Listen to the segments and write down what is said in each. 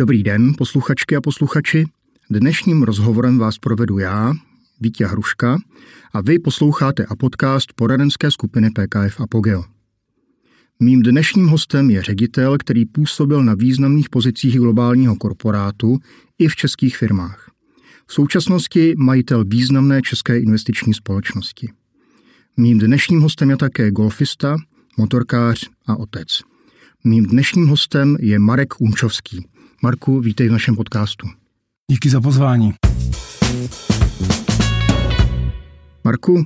Dobrý den, posluchačky a posluchači. Dnešním rozhovorem vás provedu já, Vítě Hruška, a vy posloucháte a podcast poradenské skupiny PKF Apogeo. Mým dnešním hostem je ředitel, který působil na významných pozicích globálního korporátu i v českých firmách. V současnosti majitel významné české investiční společnosti. Mým dnešním hostem je také golfista, motorkář a otec. Mým dnešním hostem je Marek Unčovský. Marku, vítej v našem podcastu. Díky za pozvání. Marku,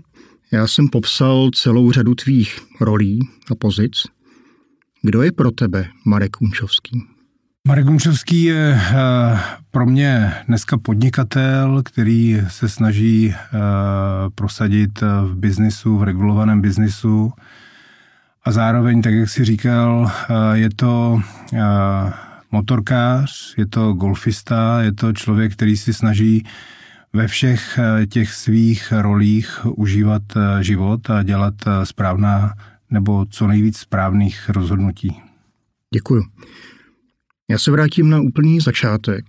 já jsem popsal celou řadu tvých rolí a pozic. Kdo je pro tebe Marek Unčovský? Marek Unčovský je eh, pro mě dneska podnikatel, který se snaží eh, prosadit v biznisu, v regulovaném biznisu. A zároveň, tak jak si říkal, eh, je to motorkář, je to golfista, je to člověk, který si snaží ve všech těch svých rolích užívat život a dělat správná nebo co nejvíc správných rozhodnutí. Děkuju. Já se vrátím na úplný začátek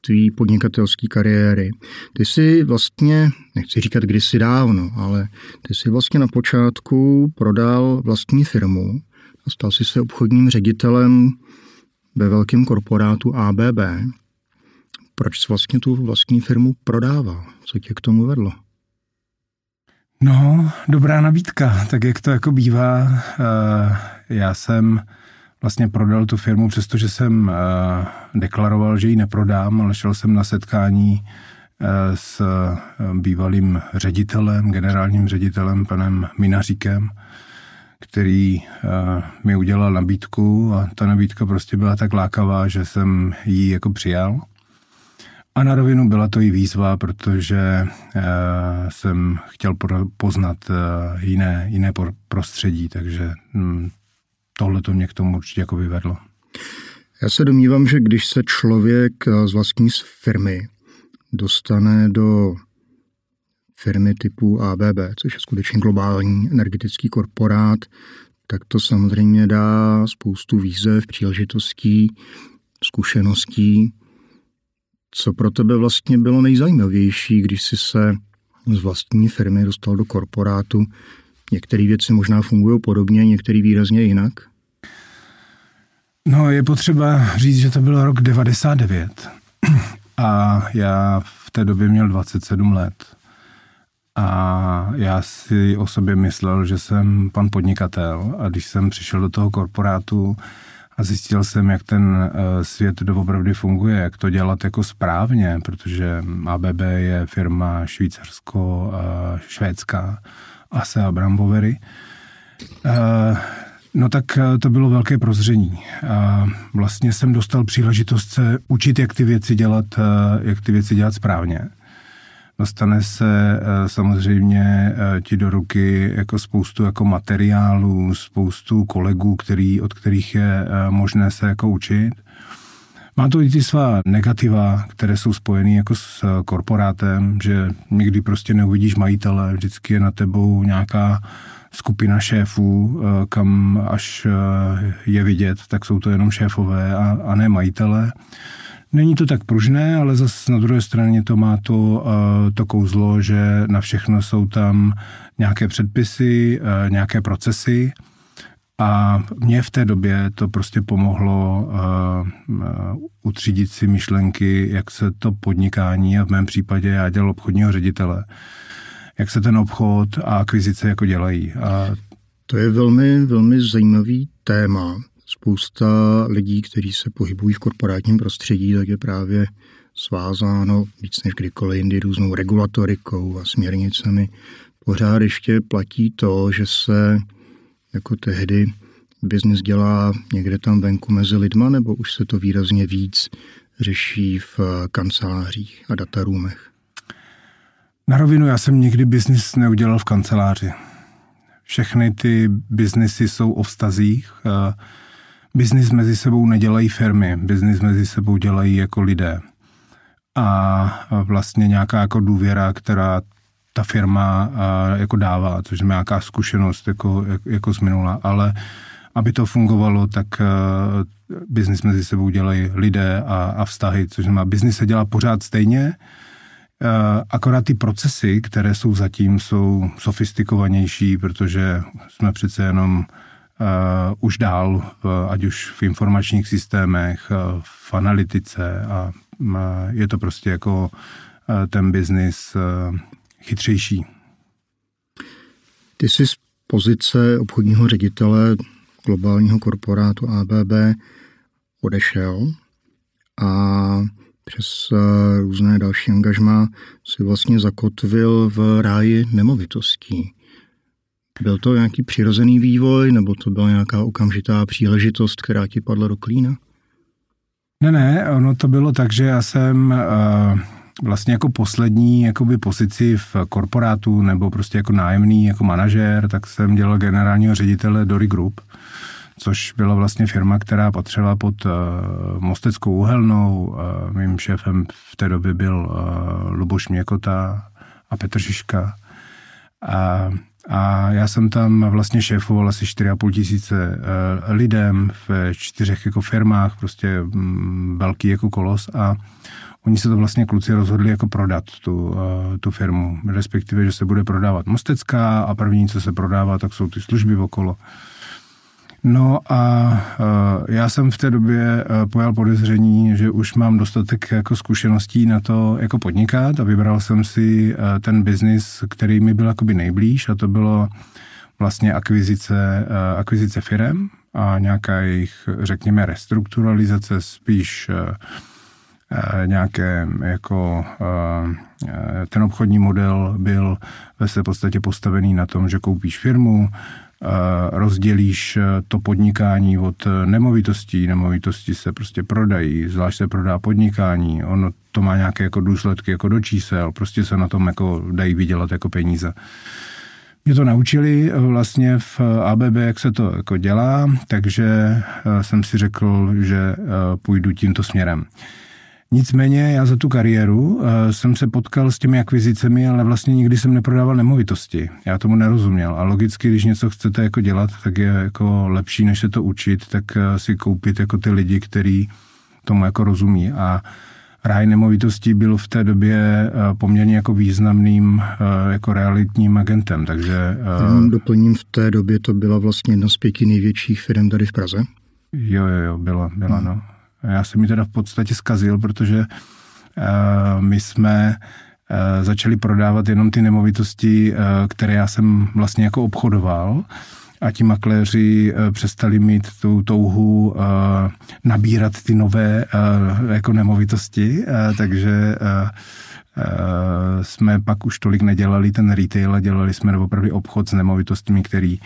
tvý podnikatelské kariéry. Ty jsi vlastně, nechci říkat kdysi dávno, ale ty jsi vlastně na počátku prodal vlastní firmu a stal jsi se obchodním ředitelem ve velkém korporátu ABB. Proč vlastně tu vlastní firmu prodával? Co tě k tomu vedlo? No, dobrá nabídka, tak jak to jako bývá. Eh, já jsem vlastně prodal tu firmu, přestože jsem eh, deklaroval, že ji neprodám, ale šel jsem na setkání eh, s bývalým ředitelem, generálním ředitelem, panem Minaříkem, který mi udělal nabídku a ta nabídka prostě byla tak lákavá, že jsem ji jako přijal. A na rovinu byla to i výzva, protože uh, jsem chtěl poznat uh, jiné, jiné prostředí, takže um, tohle to mě k tomu určitě jako vyvedlo. Já se domnívám, že když se člověk eh, z vlastní firmy dostane do firmy typu ABB, což je skutečně globální energetický korporát, tak to samozřejmě dá spoustu výzev, příležitostí, zkušeností, co pro tebe vlastně bylo nejzajímavější, když jsi se z vlastní firmy dostal do korporátu? Některé věci možná fungují podobně, některé výrazně jinak? No, je potřeba říct, že to byl rok 99 a já v té době měl 27 let. A já si o sobě myslel, že jsem pan podnikatel a když jsem přišel do toho korporátu, a zjistil jsem, jak ten eh, svět doopravdy funguje, jak to dělat jako správně, protože ABB je firma švýcarsko-švédská Ase Abrambovery. Eh, no tak eh, to bylo velké prozření. A vlastně jsem dostal příležitost se učit, jak ty věci dělat, jak ty věci dělat správně. Dostane se eh, samozřejmě eh, ti do ruky jako spoustu jako materiálů, spoustu kolegů, který, od kterých je eh, možné se jako učit. Má to i ty svá negativa, které jsou spojené jako s korporátem, že někdy prostě neuvidíš majitele, vždycky je na tebou nějaká skupina šéfů, kam až je vidět, tak jsou to jenom šéfové a, a ne majitele. Není to tak pružné, ale zase na druhé straně to má to, eh, to kouzlo, že na všechno jsou tam nějaké předpisy, eh, nějaké procesy a mně v té době to prostě pomohlo uh, utřídit si myšlenky, jak se to podnikání, a v mém případě já dělal obchodního ředitele, jak se ten obchod a akvizice jako dělají. A to je velmi, velmi zajímavý téma spousta lidí, kteří se pohybují v korporátním prostředí, tak je právě svázáno víc než kdykoliv jindy různou regulatorikou a směrnicemi. Pořád ještě platí to, že se jako tehdy biznis dělá někde tam venku mezi lidma, nebo už se to výrazně víc řeší v kancelářích a dataroomech? Na rovinu, já jsem nikdy biznis neudělal v kanceláři. Všechny ty biznisy jsou o vztazích. Biznis mezi sebou nedělají firmy, biznis mezi sebou dělají jako lidé. A vlastně nějaká jako důvěra, která ta firma jako dává, což je nějaká zkušenost jako, jako z minula, ale aby to fungovalo, tak biznis mezi sebou dělají lidé a, a vztahy, což znamená, biznis se dělá pořád stejně, akorát ty procesy, které jsou zatím, jsou sofistikovanější, protože jsme přece jenom už dál, uh, ať už v informačních systémech, uh, v analytice a je to prostě jako ten biznis chytřejší. Ty jsi z pozice obchodního ředitele globálního korporátu ABB odešel a přes různé další angažma si vlastně zakotvil v ráji nemovitostí. Byl to nějaký přirozený vývoj, nebo to byla nějaká okamžitá příležitost, která ti padla do klína? Ne, ne, ono to bylo tak, že já jsem uh, vlastně jako poslední jakoby pozici v korporátu nebo prostě jako nájemný, jako manažér, tak jsem dělal generálního ředitele Dory Group, což byla vlastně firma, která patřila pod uh, Mosteckou uhelnou. Uh, mým šéfem v té době byl Luboš Měkota a Petr Žižka. A a já jsem tam vlastně šéfoval asi 4,5 tisíce eh, lidem v čtyřech jako firmách, prostě mm, velký jako kolos a oni se to vlastně kluci rozhodli jako prodat tu, eh, tu firmu, respektive, že se bude prodávat Mostecká a první, co se prodává, tak jsou ty služby okolo. No a uh, já jsem v té době uh, pojal podezření, že už mám dostatek jako zkušeností na to jako podnikat a vybral jsem si uh, ten biznis, který mi byl jakoby nejblíž a to bylo vlastně akvizice, akvizice firem a nějaká jejich, řekněme, restrukturalizace, spíš nějaké jako ten obchodní model byl ve podstatě postavený na tom, že koupíš firmu, rozdělíš eh, to podnikání od eh, nemovitostí. Nemovitosti se prostě prodají, zvlášť se prodá podnikání. Ono to má nějaké jako důsledky jako do čísel, prostě se na tom jako dají vydělat jako peníze. Mě to naučili eh, vlastně v ABB, jak se to jako dělá, takže jsem si řekl, že půjdu tímto směrem. Nicméně já za tu kariéru uh, jsem se potkal s těmi akvizicemi, ale vlastně nikdy jsem neprodával nemovitosti. Já tomu nerozuměl. A logicky, když něco chcete jako dělat, tak je jako lepší, než se to učit, tak uh, si koupit jako ty lidi, kteří tomu jako rozumí. A ráj nemovitostí byl v té době uh, poměrně jako významným jako realitním agentem, takže... Jenom doplním, v té době to byla vlastně jedna z pěti největších firm tady v Praze. Jo, jo, jo, byla, byla, hmm. no. Já jsem mi teda v podstatě zkazil, protože uh, my jsme uh, začali prodávat jenom ty nemovitosti, které já jsem vlastně jako obchodoval. A ti makléři přestali mít tu touhu uh, nabírat ty nové jako nemovitosti, takže jsme pak už tolik nedělali ten retail a dělali jsme opravdu obchod s nemovitostmi, který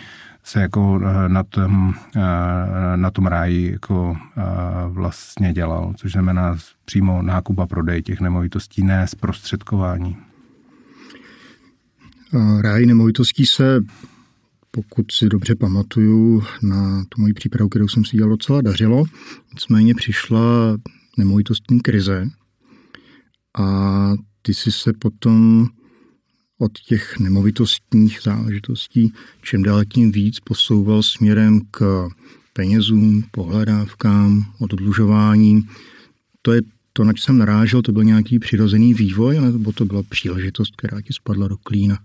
se jako eh, na tom, eh, na tom ráji jako eh, vlastně dělal, což znamená přímo nákup a prodej těch nemovitostí, ne zprostředkování. Ráj nemovitostí se, pokud si dobře pamatuju, na tu moji přípravu, kterou jsem si dělal, docela dařilo. Nicméně přišla nemovitostní krize a ty si se potom od těch nemovitostních záležitostí čím dál tím víc posouval směrem k penězům, pohledávkám, odlužování. To je to, na co jsem narážel, to byl nějaký přirozený vývoj, nebo to byla příležitost, která ti spadla do klína?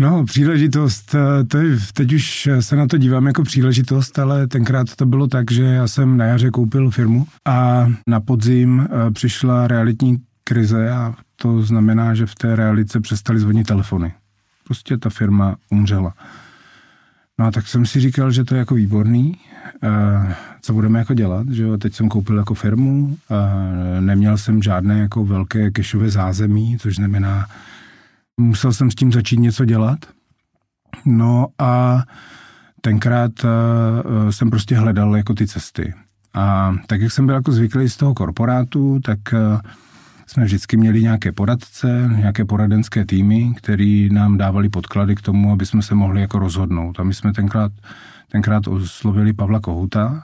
No, příležitost, eh, to je, teď už se na to dívám jako příležitost, ale tenkrát to bylo tak, že já jsem na jaře koupil firmu a na podzim eh, přišla realitní krize a to znamená, že v té realice přestali zvonit telefony. Prostě ta firma umřela. No a tak jsem si říkal, že to je jako výborný, eh, co budeme jako dělat, že jo, teď jsem koupil jako firmu, eh, neměl jsem žádné jako velké kešové zázemí, což znamená, musel jsem s tím začít něco dělat. No a tenkrát eh, jsem prostě hledal jako ty cesty. A tak, jak jsem byl jako zvyklý z toho korporátu, tak jsme vždycky měli nějaké poradce, nějaké poradenské týmy, který nám dávali podklady k tomu, aby jsme se mohli jako rozhodnout. A my jsme tenkrát, tenkrát oslovili Pavla Kohuta,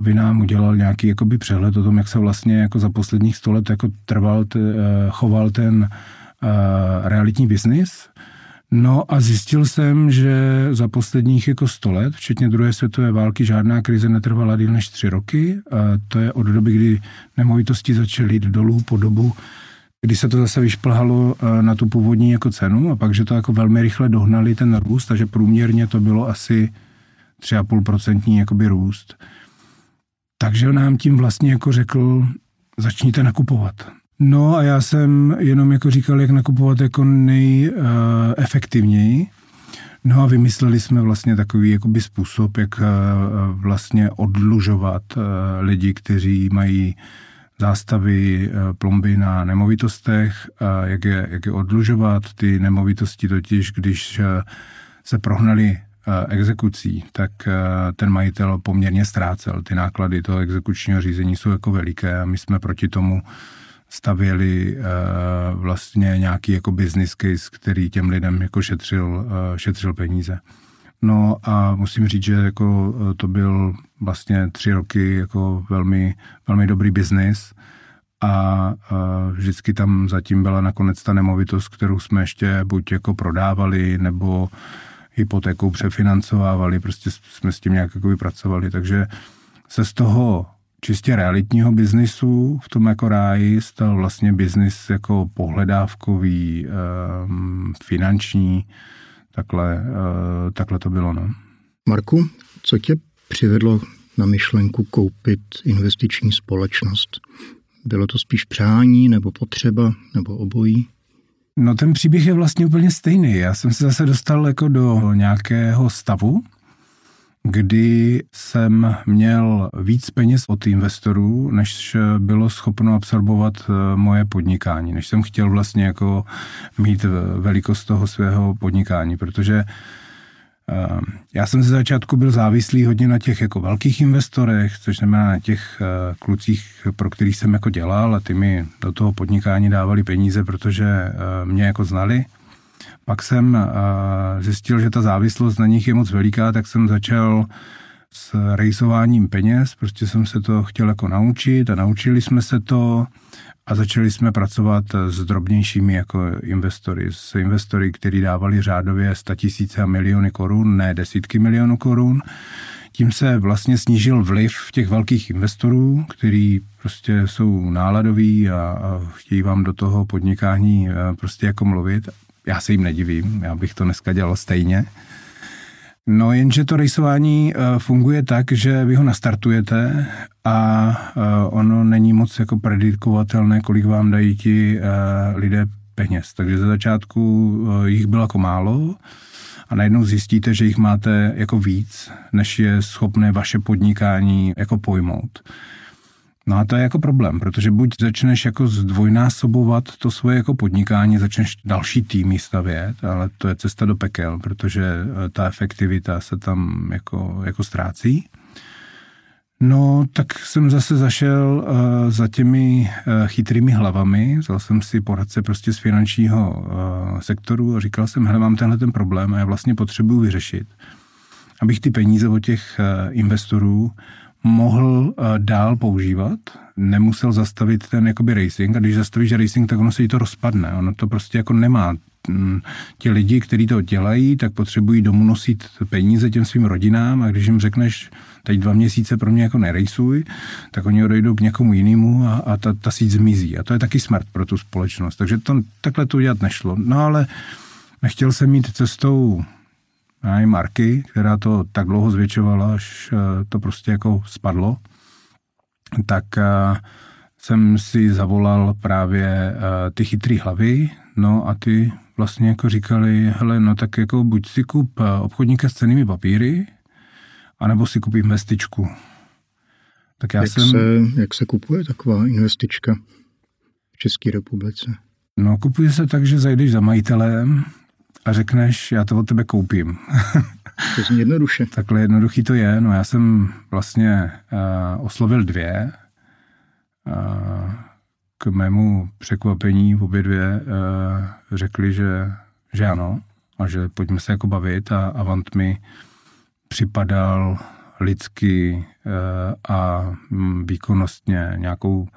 aby nám udělal nějaký jakoby přehled o tom, jak se vlastně jako za posledních sto let jako trval, eh, choval ten uh, realitní biznis. No a zjistil jsem, že za posledních jako 100 let, včetně druhé světové války, žádná krize netrvala díl než tři roky. A to je od doby, kdy nemovitosti začaly jít dolů po dobu, kdy se to zase vyšplhalo eh, na tu původní jako cenu a pak, že to jako velmi rychle dohnali ten růst, takže průměrně to bylo asi 3,5% jakoby růst. Takže nám tím vlastně jako řekl, začněte nakupovat. No a já jsem jenom jako říkal, jak nakupovat jako nejefektivněji. No a vymysleli jsme vlastně takový jakoby způsob, jak eh, vlastně odlužovat eh, lidi, kteří mají zástavy eh, plomby na nemovitostech, jak je, jak je odlužovat. Ty nemovitosti totiž, když se prohnali exekucí, tak ten majitel poměrně ztrácel. Ty náklady toho exekučního řízení jsou jako veliké a my jsme proti tomu stavěli vlastně nějaký jako business case, který těm lidem jako šetřil, šetřil peníze. No a musím říct, že jako to byl vlastně tři roky jako velmi, velmi dobrý biznis a vždycky tam zatím byla nakonec ta nemovitost, kterou jsme ještě buď jako prodávali, nebo hypotékou přefinancovávali, prostě jsme s tím nějak jako pracovali, takže se z toho čistě realitního biznisu v tom jako ráji stal vlastně biznis jako pohledávkový, um, finanční, takhle, uh, takhle to bylo. No. Marku, co tě přivedlo na myšlenku koupit investiční společnost? Bylo to spíš přání nebo potřeba nebo obojí? No ten příběh je vlastně úplně stejný. Já jsem se zase dostal jako do nějakého stavu, kdy jsem měl víc peněz od investorů, než bylo schopno absorbovat eh, moje podnikání, než jsem chtěl vlastně jako mít velikost toho svého podnikání, protože eh, já jsem ze začátku byl závislý hodně na těch jako velkých investorech, což znamená na těch eh, klucích, pro kterých jsem jako dělal a ty mi do toho podnikání dávali peníze, protože mě jako znali. Pak jsem eh, zjistil, že ta závislost na nich je moc veliká, tak jsem začal s rejsováním peněz, prostě jsem se to chtěl jako naučit a naučili jsme se to a začali jsme pracovat s drobnějšími jako investory, s investory, kteří dávali řádově 100 tisíce a miliony korun, ne desítky milionů korun. Tím se vlastně snížil vliv těch velkých investorů, kteří prostě jsou náladoví a, a chtějí vám do toho podnikání eh, prostě jako mluvit já se jim nedivím, já bych to dneska dělal stejně. No jenže to rejsování eh, funguje tak, že vy ho nastartujete a eh, ono není moc jako predikovatelné, kolik vám dají ti eh, lidé peněz. Takže ze začátku jich bylo jako málo a najednou zjistíte, že jich máte jako víc, než je schopné vaše podnikání jako pojmout. No a to je jako problém, protože buď začneš jako zdvojnásobovat to svoje jako podnikání, začneš další týmy stavět, ale to je cesta do pekel, protože eh, ta efektivita se tam jako, jako ztrácí. No, tak jsem zase zašel uh, za těmi uh, chytrými hlavami, vzal jsem si poradce prostě z finančního uh, sektoru a říkal jsem, hele, mám tenhle ten problém a já vlastně potřebuji vyřešit, abych ty peníze od těch uh, investorů mohl uh, dál používat, nemusel zastavit ten jakoby racing a když zastavíš racing, tak ono se jí to rozpadne. Ono to prostě jako nemá. Mm, ti lidi, kteří to dělají, tak potřebují domů nosit peníze těm svým rodinám a když jim řekneš, teď dva měsíce pro mě jako nerejsuj, tak oni odejdou k někomu jinému a, a ta, ta síť zmizí. A to je taky smrt pro tu společnost. Takže to, takhle to udělat nešlo. No ale nechtěl jsem mít cestou i Marky, která to tak dlouho zvětšovala, až eh, to prostě jako spadlo, tak eh, jsem si zavolal právě eh, ty chytrý hlavy, no a ty vlastně jako říkali, hele, no tak jako buď si kup obchodníka s cenými papíry, anebo si kup investičku. Tak já jak, jsem... se, jak se kupuje taková investička v České republice? No, kupuje se tak, že zajdeš za majitelem, a řekneš, já to od tebe koupím. To zní jednoduše. Takhle jednoduchý to je. No já jsem vlastně uh, oslovil dvě. Uh, k mému překvapení obě dvě uh, řekli, že, že ano a že pojďme se jako bavit a Avant mi připadal lidsky uh, a výkonnostně nějakou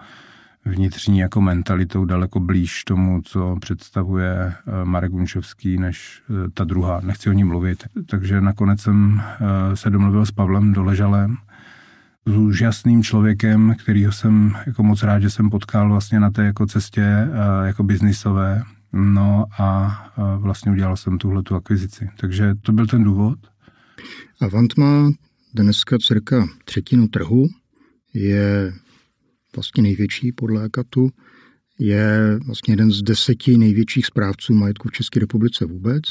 vnitřní jako mentalitou daleko blíž tomu, co představuje eh, Marek Unčovský, než eh, ta druhá. Nechci o ní mluvit. Takže nakonec jsem eh, se domluvil s Pavlem Doležalem, s úžasným člověkem, kterýho jsem jako moc rád, že jsem potkal vlastně na té jako cestě jako biznisové. No a vlastně udělal jsem tuhle tu akvizici. Takže to byl ten důvod. Avant má dneska cirka třetinu trhu, je vlastně největší podle Akatu, je vlastně jeden z deseti největších správců majetku v České republice vůbec.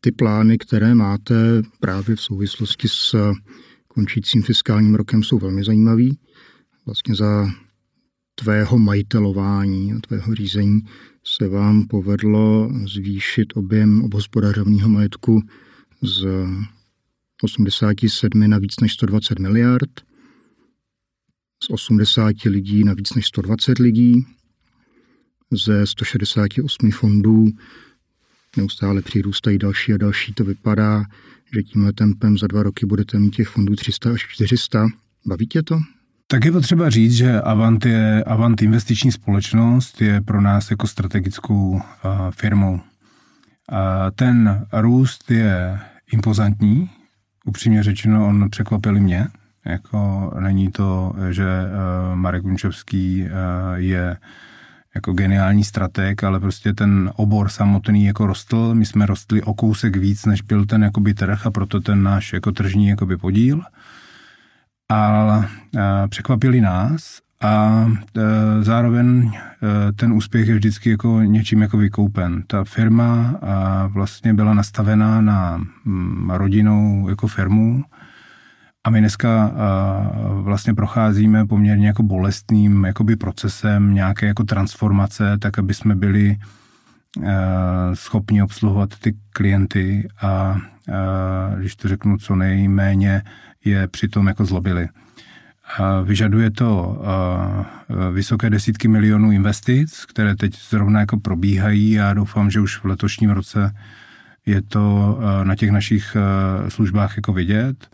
Ty plány, které máte právě v souvislosti s končícím fiskálním rokem, jsou velmi zajímavý. Vlastně za tvého majitelování a tvého řízení se vám povedlo zvýšit objem obhospodařovního majetku z 87 na víc než 120 miliard – z 80 lidí na víc než 120 lidí, ze 168 fondů neustále přirůstají další a další. To vypadá, že tímhle tempem za dva roky budete mít těch fondů 300 až 400. Baví tě to? Tak je potřeba říct, že Avant, je, Avant investiční společnost je pro nás jako strategickou uh, firmou. A ten růst je impozantní, upřímně řečeno, on překvapil mě, jako není to, že uh, Marek Unčovský uh, je jako geniální strateg, ale prostě ten obor samotný jako rostl, my jsme rostli o kousek víc, než byl ten jakoby trh a proto ten náš jako tržní jakoby podíl. A uh, překvapili nás a zároveň ten úspěch je vždycky jako něčím jako vykoupen. Ta firma vlastně byla nastavená na mm, rodinou jako firmu, a my dneska uh, vlastně procházíme poměrně jako bolestným jakoby procesem nějaké jako transformace, tak aby jsme byli uh, schopni obsluhovat ty klienty a uh, když to řeknu co nejméně, je přitom jako zlobili. Vyžaduje to vysoké desítky milionů investic, které teď zrovna jako probíhají a doufám, že už v letošním roce je to na těch našich službách jako vidět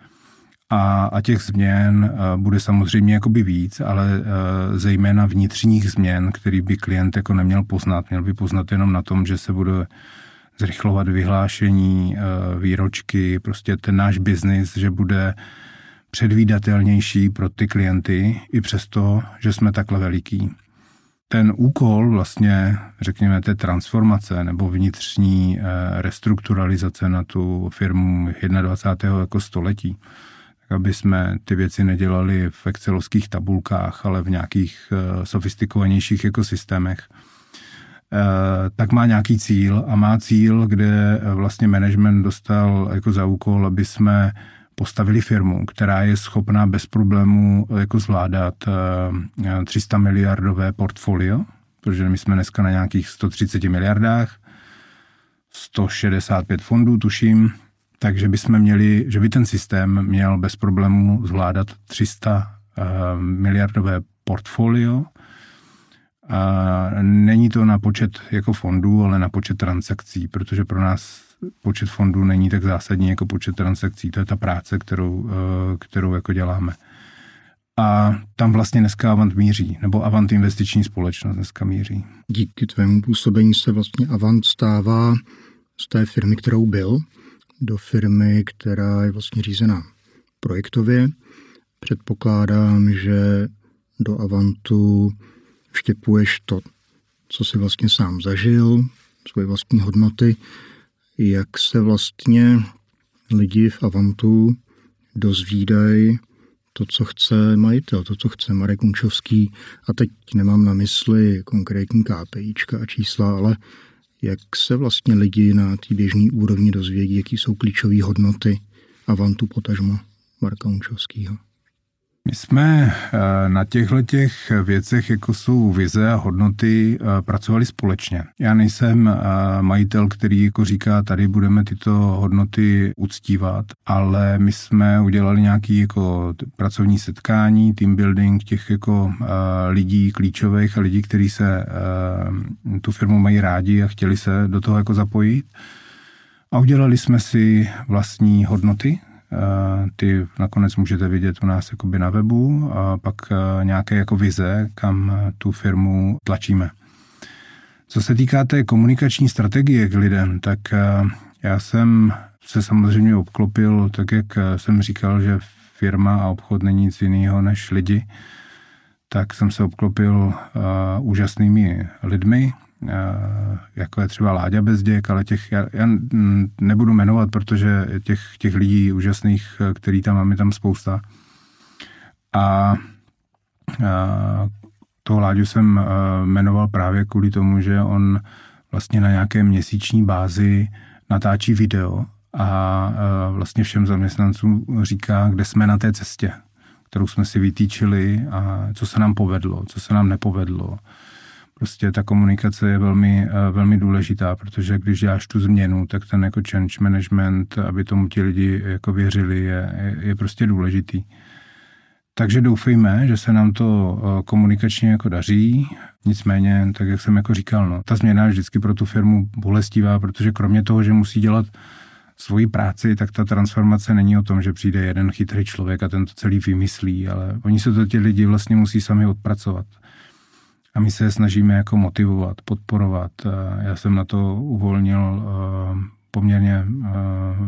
a, a těch změn eh, bude samozřejmě jakoby víc, ale eh, zejména vnitřních změn, který by klient jako neměl poznat. Měl by poznat jenom na tom, že se bude zrychlovat vyhlášení, eh, výročky, prostě ten náš biznis, že bude předvídatelnější pro ty klienty, i přesto, že jsme takhle veliký. Ten úkol vlastně, řekněme, té transformace nebo vnitřní restrukturalizace na tu firmu 21. jako století, aby jsme ty věci nedělali v excelovských tabulkách, ale v nějakých uh, sofistikovanějších ekosystémech, uh, tak má nějaký cíl a má cíl, kde vlastně management dostal jako za úkol, aby jsme postavili firmu, která je schopná bez problémů jako zvládat uh, 300 miliardové portfolio, protože my jsme dneska na nějakých 130 miliardách, 165 fondů, tuším, takže bychom měli, že by ten systém měl bez problémů zvládat 300 uh, eh, miliardové portfolio. A není to na počet jako fondů, ale na počet transakcí, protože pro nás počet fondů není tak zásadní jako počet transakcí. To je ta práce, kterou, uh, kterou jako děláme. A tam vlastně dneska Avant míří, nebo Avant investiční společnost dneska míří. Díky tvému působení se vlastně Avant stává z té firmy, kterou byl, do firmy, která je vlastně řízená projektově. Předpokládám, že do Avantu vštěpuješ to, co si vlastně sám zažil, svoje vlastní hodnoty, jak se vlastně lidi v Avantu dozvídají to, co chce majitel, to, co chce Marek Unčovský. A teď nemám na mysli konkrétní KPIčka a čísla, ale jak se vlastně lidi na té běžné úrovni dozvědí, jaký jsou klíčové hodnoty Avantu potažmo Marka Unčovského? My jsme eh, na těchto těch věcech, jako jsou vize a hodnoty, eh, pracovali společně. Já nejsem eh, majitel, který jako říká, tady budeme tyto hodnoty uctívat, ale my jsme udělali nějaký jako pracovní setkání, team building těch jako lidí klíčových a lidí, kteří se tu firmu mají rádi a chtěli se do toho jako zapojit. A udělali jsme si vlastní hodnoty, ty nakonec můžete vidět u nás jakoby na webu a pak nějaké jako vize, kam tu firmu tlačíme. Co se týká té komunikační strategie k lidem, tak já jsem se samozřejmě obklopil, tak jak jsem říkal, že firma a obchod není nic jiného než lidi, tak jsem se obklopil úžasnými lidmi, jako je třeba Láďa Bezděk, ale těch já, já nebudu jmenovat, protože těch, těch lidí úžasných, který tam máme tam spousta. A uh, toho Láďu jsem jmenoval právě kvůli tomu, že on vlastně na nějaké měsíční bázi natáčí video a vlastně všem zaměstnancům říká, kde jsme na té cestě, kterou jsme si vytýčili a co se nám povedlo, co se nám nepovedlo. Prostě ta komunikace je velmi, velmi důležitá, protože když děláš tu změnu, tak ten jako change management, aby tomu ti lidi jako věřili, je, je, prostě důležitý. Takže doufejme, že se nám to komunikačně jako daří. Nicméně, tak jak jsem jako říkal, no, ta změna je vždycky pro tu firmu bolestivá, protože kromě toho, že musí dělat svoji práci, tak ta transformace není o tom, že přijde jeden chytrý člověk a ten to celý vymyslí, ale oni se to ti lidi vlastně musí sami odpracovat. A my se snažíme jako motivovat, podporovat. Já jsem na to uvolnil eh, poměrně eh,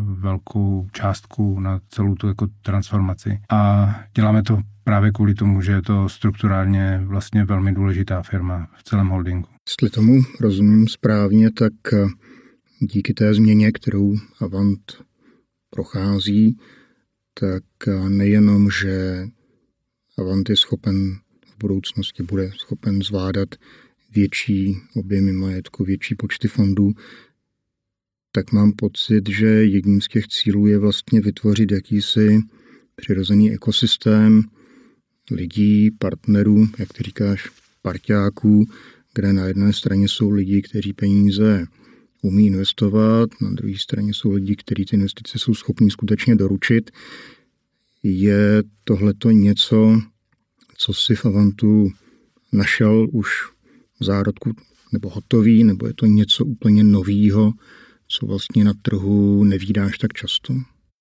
velkou částku na celou tu jako transformaci. A děláme to právě kvůli tomu, že je to strukturálně vlastně velmi důležitá firma v celém holdingu. Jestli tomu rozumím správně, tak eh, díky té změně, kterou Avant prochází, tak nejenom, že Avant je schopen v budoucnosti bude schopen zvládat větší objemy majetku, větší počty fondů, tak mám pocit, že jedním z těch cílů je vlastně vytvořit jakýsi přirozený ekosystém lidí, partnerů, jak ty říkáš, parťáků, kde na jedné straně jsou lidi, kteří peníze umí investovat, na druhé straně jsou lidi, kteří ty investice jsou schopní skutečně doručit. Je tohleto něco, co si v Avantu našel už v zárodku nebo hotový, nebo je to něco úplně novýho, co vlastně na trhu nevídáš tak často?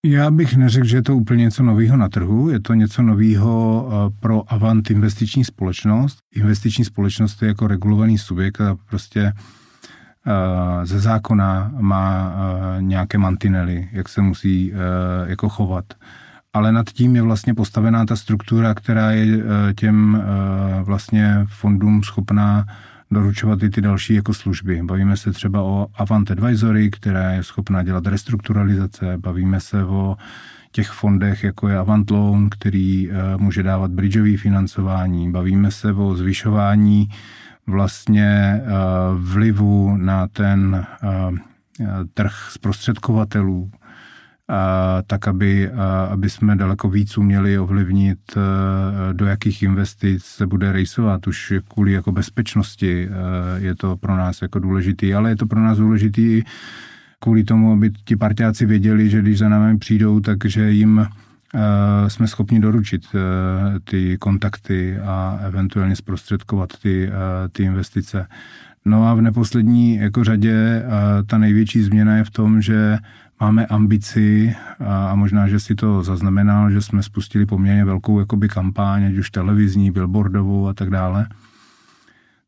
Já bych neřekl, že je to úplně něco nového na trhu, je to něco nového eh, pro Avant investiční společnost. Investiční společnost je jako regulovaný subjekt a prostě Eh, ze zákona má eh, nějaké mantinely, jak se musí jako chovat. Ale nad tím je vlastně postavená ta struktura, která je těm vlastně fondům schopná doručovat i ty další jako služby. Bavíme se třeba o Avant Advisory, která je schopná dělat restrukturalizace, bavíme se o těch fondech, jako je Avant Loan, který může dávat bridgeový financování, bavíme se o zvyšování vlastně eh, vlivu na ten eh, trh zprostředkovatelů, tak aby, aby jsme daleko víc uměli ovlivnit, eh, do jakých investic se bude rejsovat. Už kvůli jako bezpečnosti je to pro nás jako důležitý, ale je to pro nás důležitý kvůli tomu, aby ti parťáci věděli, že když za námi přijdou, takže jim Eh, jsme schopni doručit ty kontakty a eventuálně zprostředkovat ty, ty investice. No a v neposlední jako řadě ta největší změna je v tom, že máme ambici a možná, že si to zaznamenal, že jsme spustili poměrně velkou jakoby kampaň, ať už televizní, billboardovou a tak dále,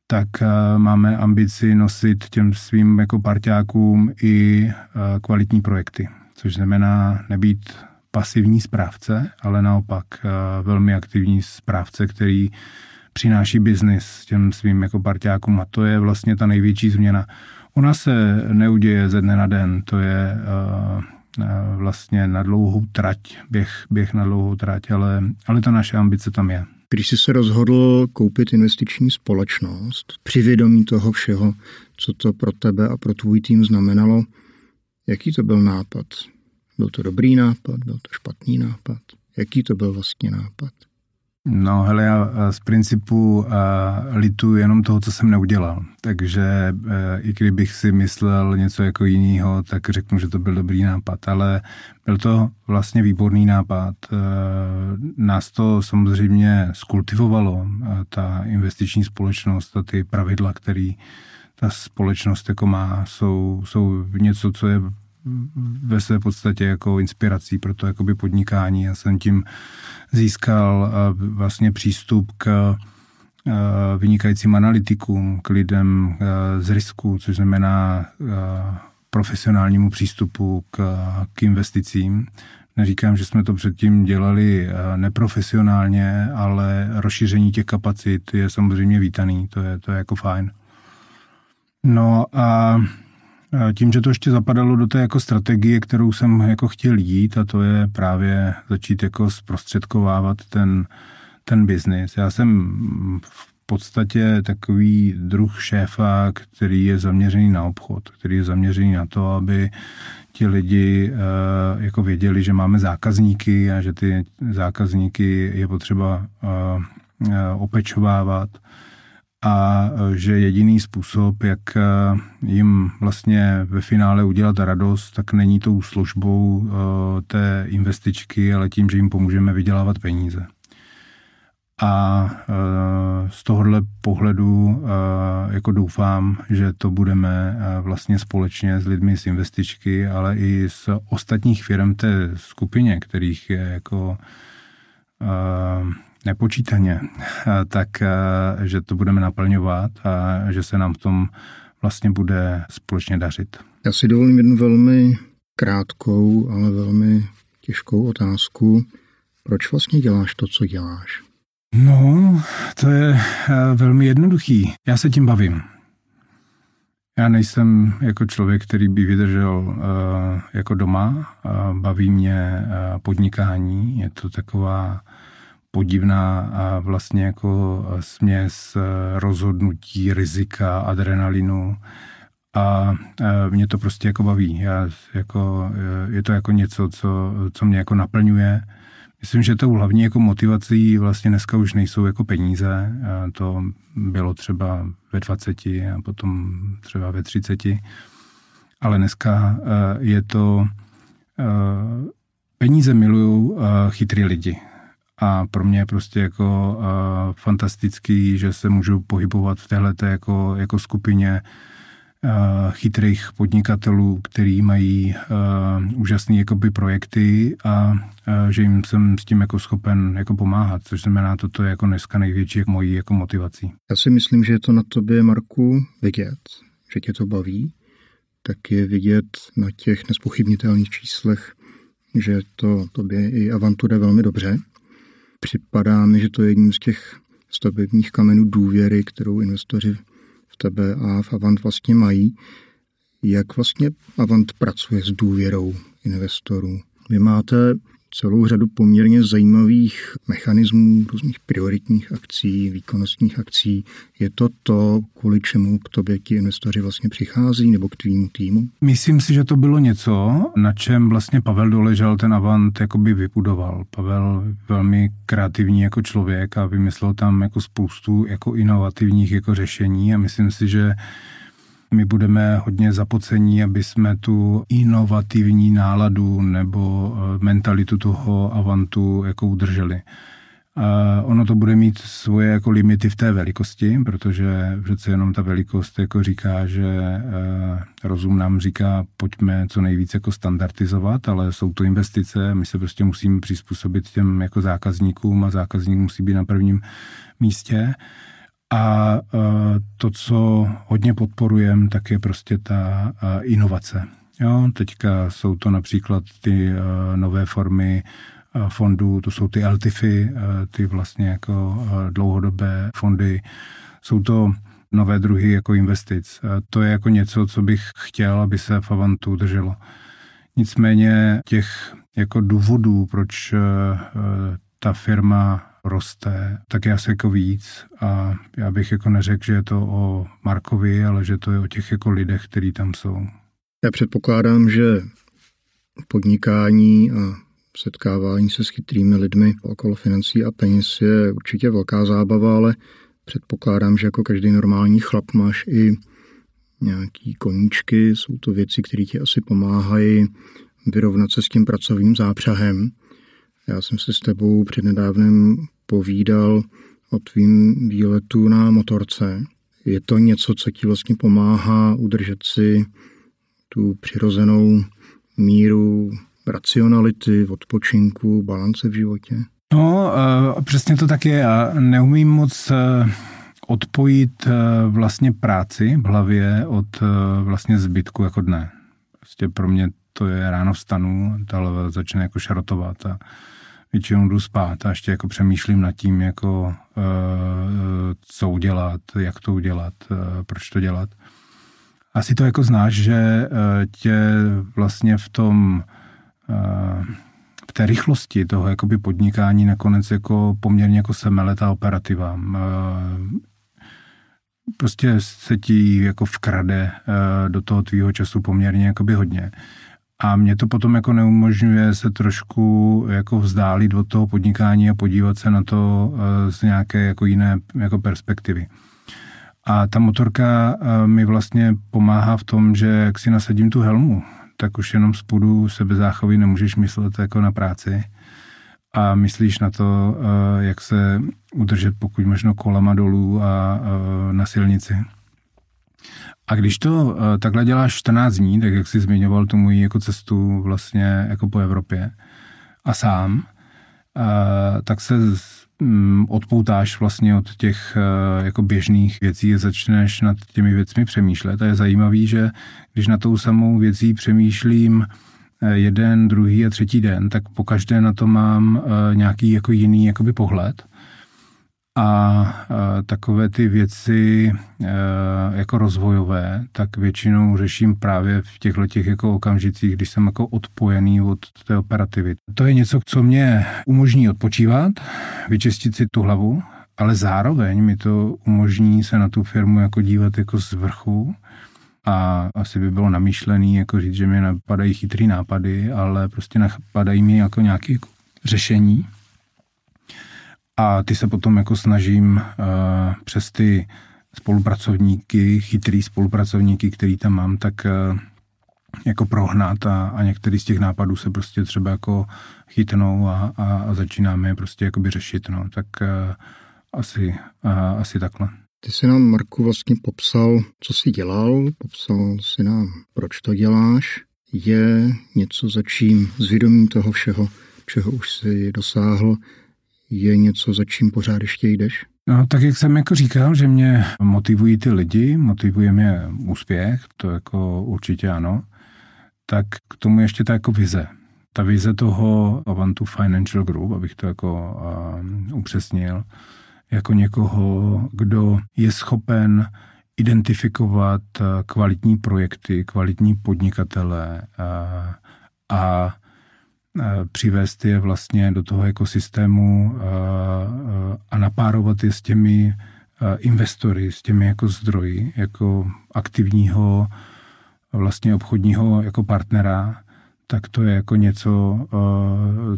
tak máme ambici nosit těm svým jako parťákům i kvalitní projekty, což znamená nebýt pasivní správce, ale naopak velmi aktivní správce, který přináší biznis těm svým jako parťákům a to je vlastně ta největší změna. Ona se neuděje ze dne na den, to je uh, vlastně na dlouhou trať, běh, běh na dlouhou trať, ale, ale ta naše ambice tam je. Když jsi se rozhodl koupit investiční společnost, při vědomí toho všeho, co to pro tebe a pro tvůj tým znamenalo, jaký to byl nápad? Byl to dobrý nápad, byl to špatný nápad? Jaký to byl vlastně nápad? No hele, já z principu litu jenom toho, co jsem neudělal. Takže e, i kdybych si myslel něco jako jiného, tak řeknu, že to byl dobrý nápad. Ale byl to vlastně výborný nápad. Nás to samozřejmě skultivovalo, ta investiční společnost a ty pravidla, které ta společnost jako má, jsou, jsou něco, co je ve své podstatě jako inspirací pro to jakoby podnikání. Já jsem tím získal vlastně přístup k vynikajícím analytikům, k lidem z risku, což znamená profesionálnímu přístupu k, k investicím. Neříkám, že jsme to předtím dělali neprofesionálně, ale rozšíření těch kapacit je samozřejmě vítaný, to je, to je jako fajn. No a tím, že to ještě zapadalo do té jako strategie, kterou jsem jako chtěl jít, a to je právě začít jako zprostředkovávat ten, ten biznis. Já jsem v podstatě takový druh šéfa, který je zaměřený na obchod, který je zaměřený na to, aby ti lidi uh, jako věděli, že máme zákazníky a že ty zákazníky je potřeba uh, uh, opečovávat a že jediný způsob, jak jim vlastně ve finále udělat radost, tak není tou službou té investičky, ale tím, že jim pomůžeme vydělávat peníze. A z tohohle pohledu jako doufám, že to budeme vlastně společně s lidmi z investičky, ale i z ostatních firm té skupině, kterých je jako nepočítaně, tak že to budeme naplňovat a že se nám v tom vlastně bude společně dařit. Já si dovolím jednu velmi krátkou, ale velmi těžkou otázku. Proč vlastně děláš to, co děláš? No, to je velmi jednoduchý. Já se tím bavím. Já nejsem jako člověk, který by vydržel uh, jako doma. Uh, baví mě uh, podnikání. Je to taková podivná a vlastně jako směs rozhodnutí, rizika, adrenalinu a mě to prostě jako baví. Já jako, je to jako něco, co, co mě jako naplňuje. Myslím, že tou hlavní jako motivací vlastně dneska už nejsou jako peníze. To bylo třeba ve 20 a potom třeba ve 30. Ale dneska je to peníze milují chytrý lidi a pro mě je prostě jako uh, fantastický, že se můžu pohybovat v téhle jako, jako skupině uh, chytrých podnikatelů, který mají uh, úžasné jakoby projekty a uh, že jim jsem s tím jako schopen jako pomáhat, což znamená, toto je jako dneska největší jako mojí jako motivací. Já si myslím, že je to na tobě, Marku, vidět, že tě to baví, tak je vidět na těch nespochybnitelných číslech, že to tobě i avantura velmi dobře připadá mi, že to je jedním z těch stavebních kamenů důvěry, kterou investoři v tebe a v Avant vlastně mají. Jak vlastně Avant pracuje s důvěrou investorů? Vy máte celou řadu poměrně zajímavých mechanismů, různých prioritních akcí, výkonnostních akcí. Je to to, kvůli čemu k tobě ti investoři vlastně přichází nebo k tvýmu týmu? Myslím si, že to bylo něco, na čem vlastně Pavel Doležel ten Avant jakoby vybudoval. Pavel velmi kreativní jako člověk a vymyslel tam jako spoustu jako inovativních jako řešení a myslím si, že my budeme hodně zapocení, aby jsme tu inovativní náladu nebo eh, mentalitu toho avantu jako udrželi. A ono to bude mít svoje jako limity v té velikosti, protože přece jenom ta velikost jako říká, že eh, rozum nám říká, pojďme co nejvíce jako standardizovat, ale jsou to investice, my se prostě musíme přizpůsobit těm jako zákazníkům a zákazník musí být na prvním místě. A to, co hodně podporujeme, tak je prostě ta inovace. Jo, teďka jsou to například ty nové formy fondů, to jsou ty LTIFy, ty vlastně jako dlouhodobé fondy. Jsou to nové druhy jako investic. To je jako něco, co bych chtěl, aby se v Avantu drželo. Nicméně těch jako důvodů, proč ta firma roste, tak já se jako víc a já bych jako neřekl, že je to o Markovi, ale že to je o těch jako lidech, kteří tam jsou. Já předpokládám, že podnikání a setkávání se s chytrými lidmi okolo financí a peněz je určitě velká zábava, ale předpokládám, že jako každý normální chlap máš i nějaký koníčky, jsou to věci, které ti asi pomáhají vyrovnat se s tím pracovním zápřahem. Já jsem se s tebou přednedávnem povídal o tvým výletu na motorce. Je to něco, co ti vlastně pomáhá udržet si tu přirozenou míru racionality, odpočinku, balance v životě? No, uh, přesně to tak je. Já neumím moc uh, odpojit uh, vlastně práci v hlavě od vlastně zbytku jako dne. Prostě pro mě to je ráno vstanu, ta hlava začne jako šarotovat a většinou jdu spát a ještě jako přemýšlím nad tím, jako uh, co udělat, jak to udělat, uh, proč to dělat. Asi to jako znáš, že tě vlastně v tom v té rychlosti toho jakoby podnikání nakonec jako poměrně jako semele ta operativa. Prostě se ti jako vkrade do toho tvýho času poměrně jakoby hodně. A mě to potom jako neumožňuje se trošku jako vzdálit od toho podnikání a podívat se na to eh, z nějaké jako jiné jako perspektivy. A ta motorka eh, mi vlastně pomáhá v tom, že jak si nasadím tu helmu, tak už jenom z půdu sebezáchovy nemůžeš myslet jako na práci a myslíš na to, eh, jak se udržet pokud možno kolama dolů a na silnici. A když to uh, takhle děláš 14 dní, tak jak jsi zmiňoval tu moji jako cestu vlastně jako po Evropě a sám, uh, tak se um, odpoutáš vlastně od těch uh, jako běžných věcí a začneš nad těmi věcmi přemýšlet. A je zajímavý, že když na tou samou věcí přemýšlím jeden, druhý a třetí den, tak po každé na to mám nějaký jako jiný jakoby pohled a takové ty věci e, jako rozvojové, tak většinou řeším právě v těchto těch jako okamžicích, když jsem jako odpojený od té operativy. To je něco, co mě umožní odpočívat, vyčistit si tu hlavu, ale zároveň mi to umožní se na tu firmu jako dívat jako z vrchu a asi by bylo namýšlený jako říct, že mě napadají chytrý nápady, ale prostě napadají mi jako nějaké jako řešení, a ty se potom jako snažím uh, přes ty spolupracovníky, chytrý spolupracovníky, který tam mám, tak uh, jako prohnat a, a některý z těch nápadů se prostě třeba jako chytnou a, a, a začínáme je prostě jakoby řešit, no. Tak uh, asi, uh, asi takhle. Ty jsi nám, Marku, vlastně popsal, co jsi dělal, popsal si nám, proč to děláš. Je něco, za čím s vědomím toho všeho, čeho už si dosáhl, je něco, za čím pořád ještě jdeš? No, tak jak jsem jako říkal, že mě motivují ty lidi, motivuje mě úspěch, to jako určitě ano, tak k tomu ještě ta jako vize. Ta vize toho Avantu Financial Group, abych to jako uh, upřesnil, jako někoho, kdo je schopen identifikovat kvalitní projekty, kvalitní podnikatele a přivést je vlastně do toho ekosystému eh, eh, a napárovat je s těmi investory, s těmi jako zdroji, jako aktivního vlastně obchodního jako partnera, tak to je jako něco,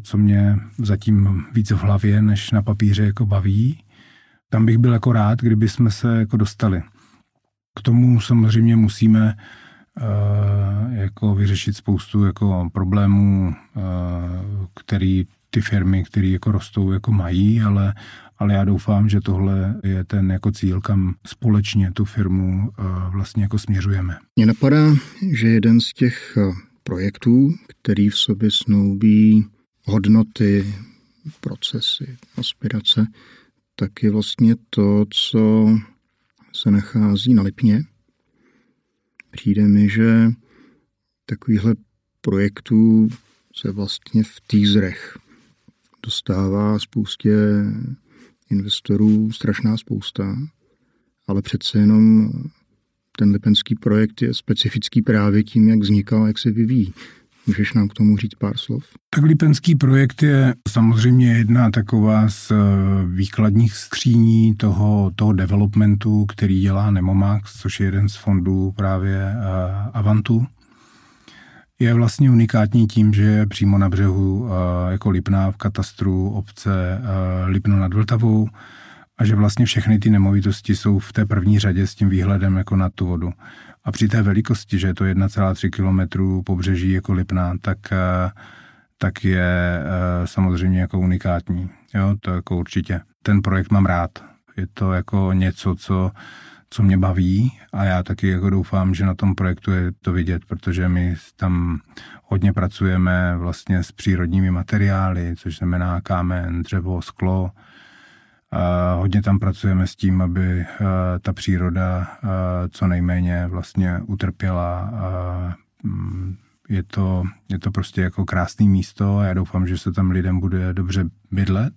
co mě zatím víc v hlavě, než na papíře jako baví. Tam bych byl jako rád, kdyby jsme se jako dostali. K tomu samozřejmě musíme Eh, jako vyřešit spoustu jako problémů, eh, který ty firmy, které jako rostou, jako mají, ale, ale já doufám, že tohle je ten jako cíl, kam společně tu firmu eh, vlastně jako směřujeme. Mně napadá, že jeden z těch projektů, který v sobě snoubí hodnoty, procesy, aspirace, tak je vlastně to, co se nachází na Lipně, Přijde mi, že takovýchhle projektů se vlastně v týzrech dostává spoustě investorů strašná spousta, ale přece jenom ten lipenský projekt je specifický právě tím, jak vznikal, jak se vyvíjí. Můžeš nám k tomu říct pár slov? Tak Lipenský projekt je samozřejmě jedna taková z eh, výkladních skříní toho, toho developmentu, který dělá Nemomax, což je jeden z fondů právě eh, Avantu. Je vlastně unikátní tím, že je přímo na břehu eh, jako Lipná v katastru obce Lipno nad Vltavou a že vlastně všechny ty nemovitosti jsou v té první řadě s tím výhledem jako na tu vodu. A při té velikosti, že je to 1,3 km pobřeží jako Lipná, tak, eh, tak je eh, samozřejmě jako unikátní. Jo, to jako určitě. Ten projekt mám rád. Je to jako něco, co co mě baví a já taky jako doufám, že na tom projektu je to vidět, protože my tam hodně pracujeme vlastně s přírodními materiály, což znamená kámen, dřevo, sklo. Hodně tam pracujeme s tím, aby eh, ta příroda eh, co nejméně vlastně utrpěla. Mm, je to, je to prostě jako krásné místo a já doufám, že se tam lidem bude dobře bydlet.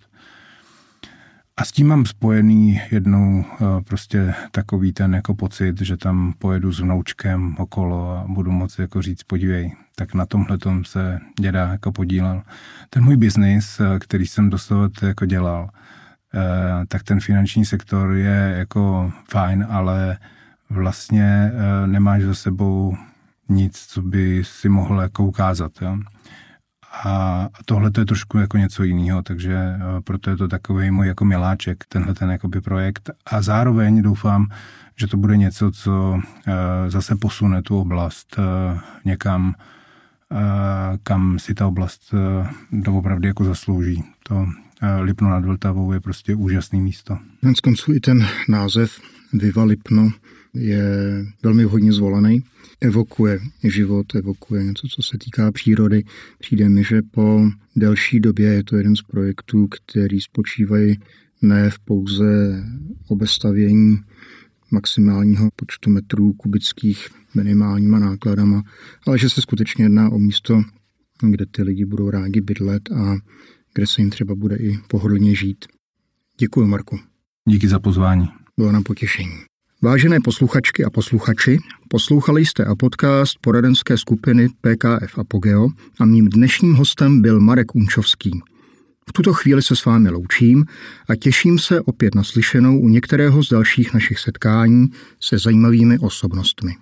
A s tím mám spojený jednou eh, prostě takový ten jako pocit, že tam pojedu s vnoučkem okolo a budu moci jako říct, podívej, tak na tomhle tom se děda jako podílel. Ten můj biznis, který jsem dostavat jako dělal, tak ten finanční sektor je jako fajn, ale vlastně nemáš za sebou nic, co by si mohl jako ukázat. Jo? A tohle to je trošku jako něco jiného, takže eh, proto je to takový můj jako miláček, tenhle ten jakoby projekt. A zároveň doufám, že to bude něco, co eh, zase posune tu oblast eh, někam, kam si ta oblast doopravdy jako zaslouží. To Lipno nad Vltavou je prostě úžasný místo. Konec konců i ten název Viva Lipno je velmi hodně zvolený. Evokuje život, evokuje něco, co se týká přírody. Přijde mi, že po delší době je to jeden z projektů, který spočívají ne v pouze obestavění maximálního počtu metrů kubických minimálníma nákladama, ale že se skutečně jedná o místo, kde ty lidi budou rádi bydlet a kde se jim třeba bude i pohodlně žít. Děkuji, Marku. Díky za pozvání. Bylo nám potěšení. Vážené posluchačky a posluchači, poslouchali jste a podcast poradenské skupiny PKF Apogeo a mým dnešním hostem byl Marek Unčovský. V tuto chvíli se s vámi loučím a těším se opět na slyšenou u některého z dalších našich setkání se zajímavými osobnostmi.